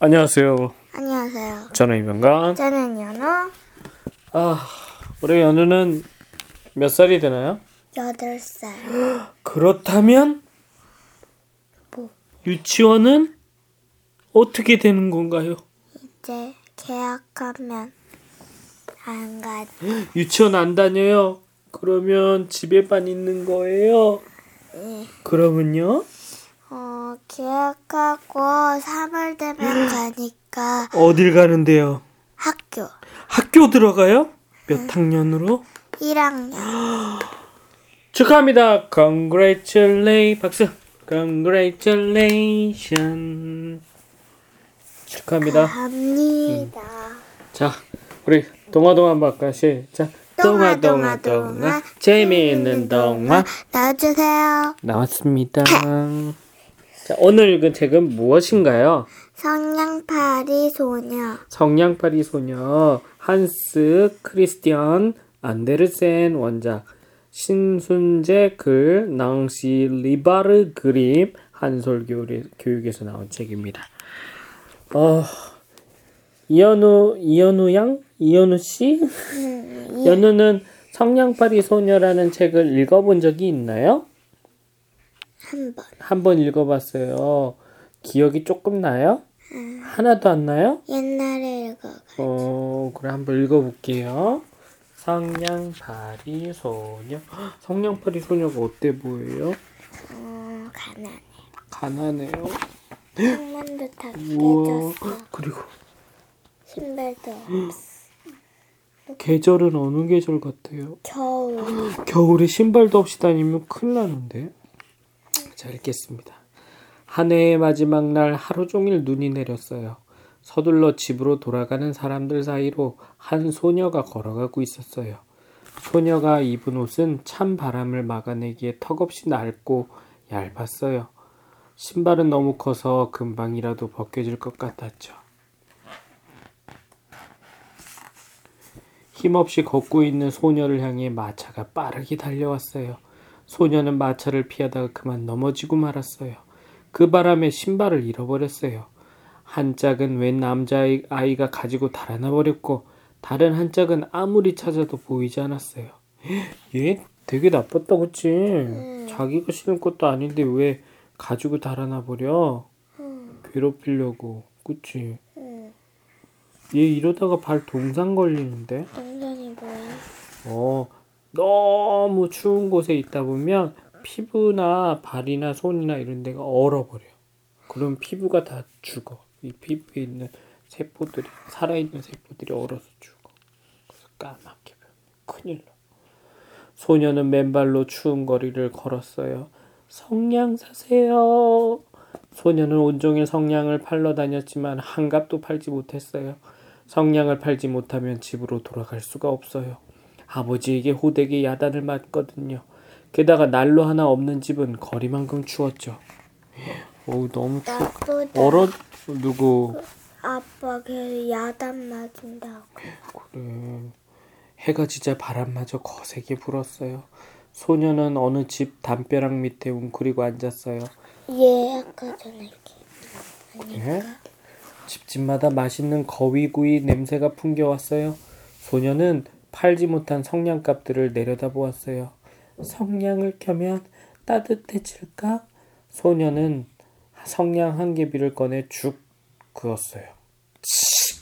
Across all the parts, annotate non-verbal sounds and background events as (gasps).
안녕하세요. 안녕하세요. 저는 이병관. 저는 연우 아, 우리 연우는 몇 살이 되나요? 8살. (gasps) 그렇다면 뭐? 유치원은 어떻게 되는 건가요? 이제 계약하면 안 가. (gasps) 유치원 안 다녀요? 그러면 집에만 있는 거예요? 예. 그러면요? 어, 계약하고 3월 되면 가니까 어딜 가는데요? 학교 학교 들어가요? 몇 학년으로? 1학년. (gasps) 축하합니다. Congratulate 박수. Congratulation. 축하합니다. 갑니다. 자, 우리 동화동화 한번 할까요? 시작. 동화 동화 동화 재미있는 동화 나와주세요. 나왔습니다. (laughs) 자, 오늘 읽은 책은 무엇인가요? 성냥팔이 소녀. 성냥팔이 소녀 한스 크리스티안 안데르센 원작 신순재 글 낭시 리바르 그림 한솔 교육- 교육에서 나온 책입니다. 어, 이현우 이현우 양 이현우 씨 연우는 성냥팔이 소녀라는 책을 읽어본 적이 있나요? 한 번. 한 번 읽어봤어요. 기억이 조금 나요? 하나도 안 나요? 옛날에 읽어. 어, 그래 한번 읽어볼게요. 성냥팔이 소녀. (gasps) 헉, 성냥팔이 소녀가 어때 보여요? 어, 가난해. 가난해요. 창문도 다 (gasps) 우와. 깨졌어. 그리고 신발도 (gasps) 없어. 계절은 어느 계절 같아요? 겨울. 겨울에 신발도 없이 다니면 큰일 나는데. 자, 읽겠습니다. 한 해의 마지막 날 하루 종일 눈이 내렸어요. 서둘러 집으로 돌아가는 사람들 사이로 한 소녀가 걸어가고 있었어요. 소녀가 입은 옷은 찬 바람을 막아내기에 턱없이 낡고 얇았어요. 신발은 너무 커서 금방이라도 벗겨질 것 같았죠. 힘없이 걷고 있는 소녀를 향해 마차가 빠르게 달려왔어요. 소녀는 마차를 피하다가 그만 넘어지고 말았어요. 그 바람에 신발을 잃어버렸어요. 한 짝은 웬 남자아이가 가지고 달아나 버렸고 다른 한 짝은 아무리 찾아도 보이지 않았어요. 얘 되게 나빴다 그치? 자기가 신을 것도 아닌데 왜 가지고 달아나 버려? 괴롭히려고 그치? 응. 얘 이러다가 발 동상 걸리는데? 동전이 뭐야? 어, 너무 추운 곳에 있다 보면 피부나 발이나 손이나 이런 데가 얼어버려. 그럼 피부가 다 죽어. 이 피부에 있는 세포들이, 살아있는 세포들이 얼어서 죽어. 그래서 까맣게 변해. 큰일 나. 소녀는 맨발로 추운 거리를 걸었어요. 성냥 사세요. 소녀는 온종일 성냥을 팔러 다녔지만 한 값도 팔지 못했어요. 성냥을 팔지 못하면 집으로 돌아갈 수가 없어요. 아버지에게 호되게 야단을 맞거든요. 게다가 난로 하나 없는 집은 거리만큼 추웠죠. 어우 너무 추워. 얼어 누구 아빠 걔 야단 맞은다고. 그래. 해가 지자 바람마저 거세게 불었어요. 소녀는 어느 집 담벼락 밑에 웅크리고 앉았어요. 얘 아까 전에 이렇게. 예? 집집마다 맛있는 거위구이 냄새가 풍겨왔어요. 소녀는 팔지 못한 성냥갑들을 내려다보았어요. 성냥을 켜면 따뜻해질까? 소녀는 성냥 한 개비를 꺼내 죽 그었어요. 치!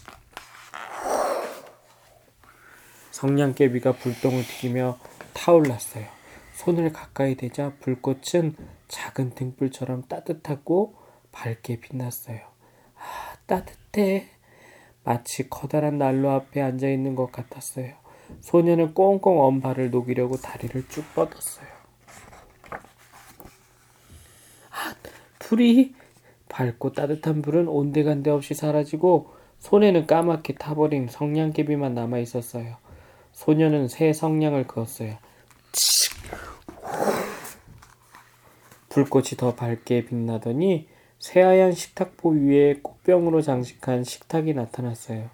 성냥개비가 불똥을 튀기며 타올랐어요. 손을 가까이 대자 불꽃은 작은 등불처럼 따뜻하고 밝게 빛났어요. 아, 따뜻해. 마치 커다란 난로 앞에 앉아 있는 것 같았어요. 소녀는 꽁꽁 언 발을 녹이려고 다리를 쭉 뻗었어요. 아, 불이 밝고 따뜻한 불은 온데간데 없이 사라지고 손에는 까맣게 타버린 성냥개비만 남아 있었어요. 소녀는 새 성냥을 그었어요. 불꽃이 더 밝게 빛나더니 새하얀 식탁보 위에 꽃병으로 장식한 식탁이 나타났어요.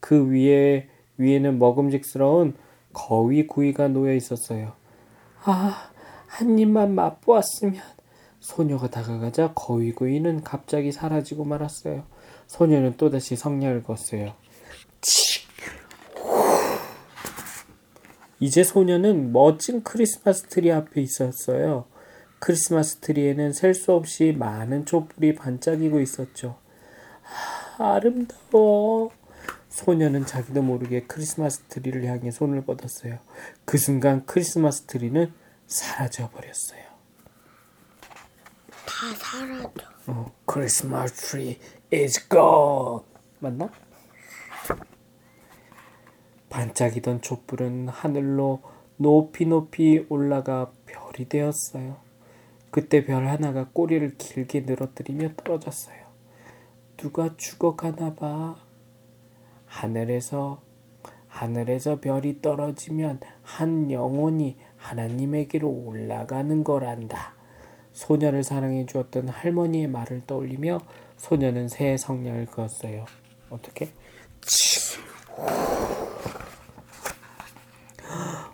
그 위에 위에는 먹음직스러운 거위 구이가 놓여 있었어요. 아, 한 입만 맛보았으면 소녀가 다가가자 거위 구이는 갑자기 사라지고 말았어요. 소녀는 또다시 성냥을 켰어요. 이제 소녀는 멋진 크리스마스 트리 앞에 있었어요. 크리스마스 트리에는 셀 수 없이 많은 촛불이 반짝이고 있었죠. 아, 아름다워. 소녀는 자기도 모르게 크리스마스 트리를 향해 손을 뻗었어요. 그 순간 크리스마스 트리는 사라져 버렸어요. 다 사라져. 어, 크리스마스 트리 is gone. 맞나? 반짝이던 촛불은 하늘로 높이 높이 올라가 별이 되었어요. 그때 별 하나가 꼬리를 길게 늘어뜨리며 떨어졌어요. 누가 죽어가나 봐. 하늘에서 하늘에서 별이 떨어지면 한 영혼이 하나님에게로 올라가는 거란다. 소녀를 사랑해 주었던 할머니의 말을 떠올리며 소녀는 새 성냥을 그었어요. 어떻게?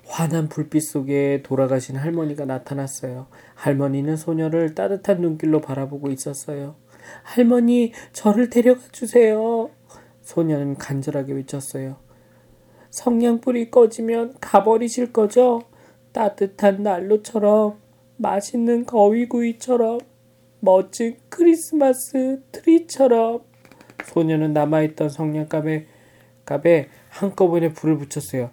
환한 불빛 속에 돌아가신 할머니가 나타났어요. 할머니는 소녀를 따뜻한 눈길로 바라보고 있었어요. 할머니, 저를 데려가 주세요. 소녀는 간절하게 외쳤어요. 성냥불이 꺼지면 가버리실 거죠? 따뜻한 난로처럼, 맛있는 거위구이처럼, 멋진 크리스마스 트리처럼. 소녀는 남아있던 성냥갑에 갑에 한꺼번에 불을 붙였어요.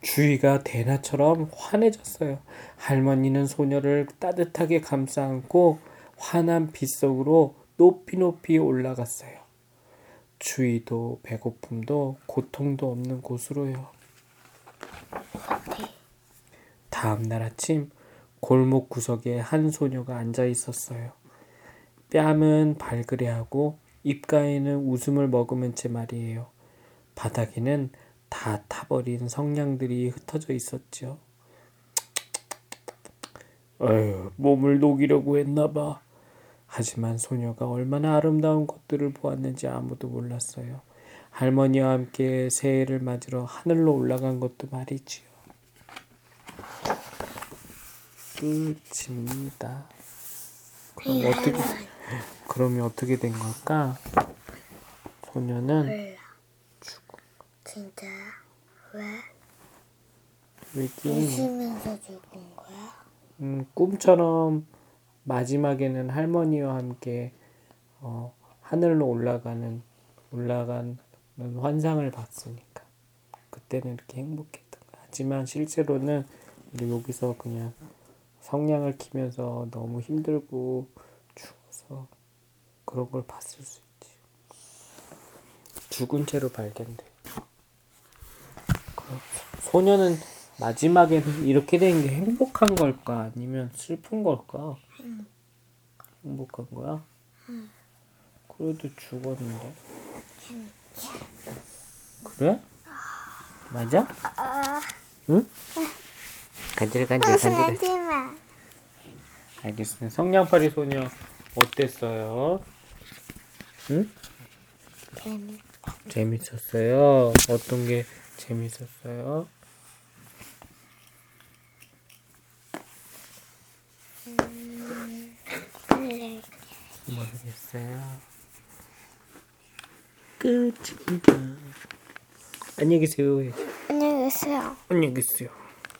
주위가 대나처럼 환해졌어요. 할머니는 소녀를 따뜻하게 감싸 안고 환한 빛 속으로 높이 높이 올라갔어요. 주위도 배고픔도 고통도 없는 곳으로요. 다음 날 아침 골목 구석에 한 소녀가 앉아 있었어요. 뺨은 발그레하고 입가에는 웃음을 머금은 채 말이에요. 바닥에는 다 타버린 성냥들이 흩어져 있었죠. 에휴, (tsk) 몸을 녹이려고 했나봐. 하지만 소녀가 얼마나 아름다운 것들을 보았는지 아무도 몰랐어요. 할머니와 함께 새해를 맞으러 하늘로 올라간 것도 말이지요. 끝입니다. 그럼 어떻게 (laughs) 그러면 어떻게 된 걸까? 소녀는 몰라. 진짜 왜? 왜긴 웃으면서 죽은 거야? 음, 꿈처럼 마지막에는 할머니와 함께 어, 하늘로 올라가는 올라가는 환상을 봤으니까 그때는 이렇게 행복했던 거야. 하지만 실제로는 여기서 그냥 성냥을 키면서 너무 힘들고 죽어서 그런 걸 봤을 수 있지. 죽은 채로 발견돼. 소녀는 마지막에는 이렇게 된 게 행복한 걸까 아니면 슬픈 걸까? 행복한 거야? 그래도 죽었는데. 그래? 맞아? 응? 간질 간질 간질. 하지마. 알겠습니다. 성냥팔이 소녀 어땠어요? 응? 재밌. 재밌었어요. 어떤 게 재밌었어요? 원래 모르겠어요. 끝입니다. 안녕히 계세요. 안녕히 계세요. 안녕히 계세요.